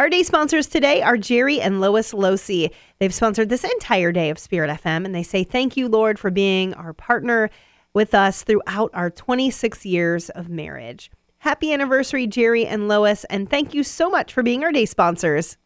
Our day sponsors today are Jerry and Lois Locey. They've sponsored this entire day of Spirit FM, and they say, Thank you, Lord, for being our partner with us throughout our 26 years of marriage. Happy anniversary, Jerry and Lois, and thank you so much for being our day sponsors.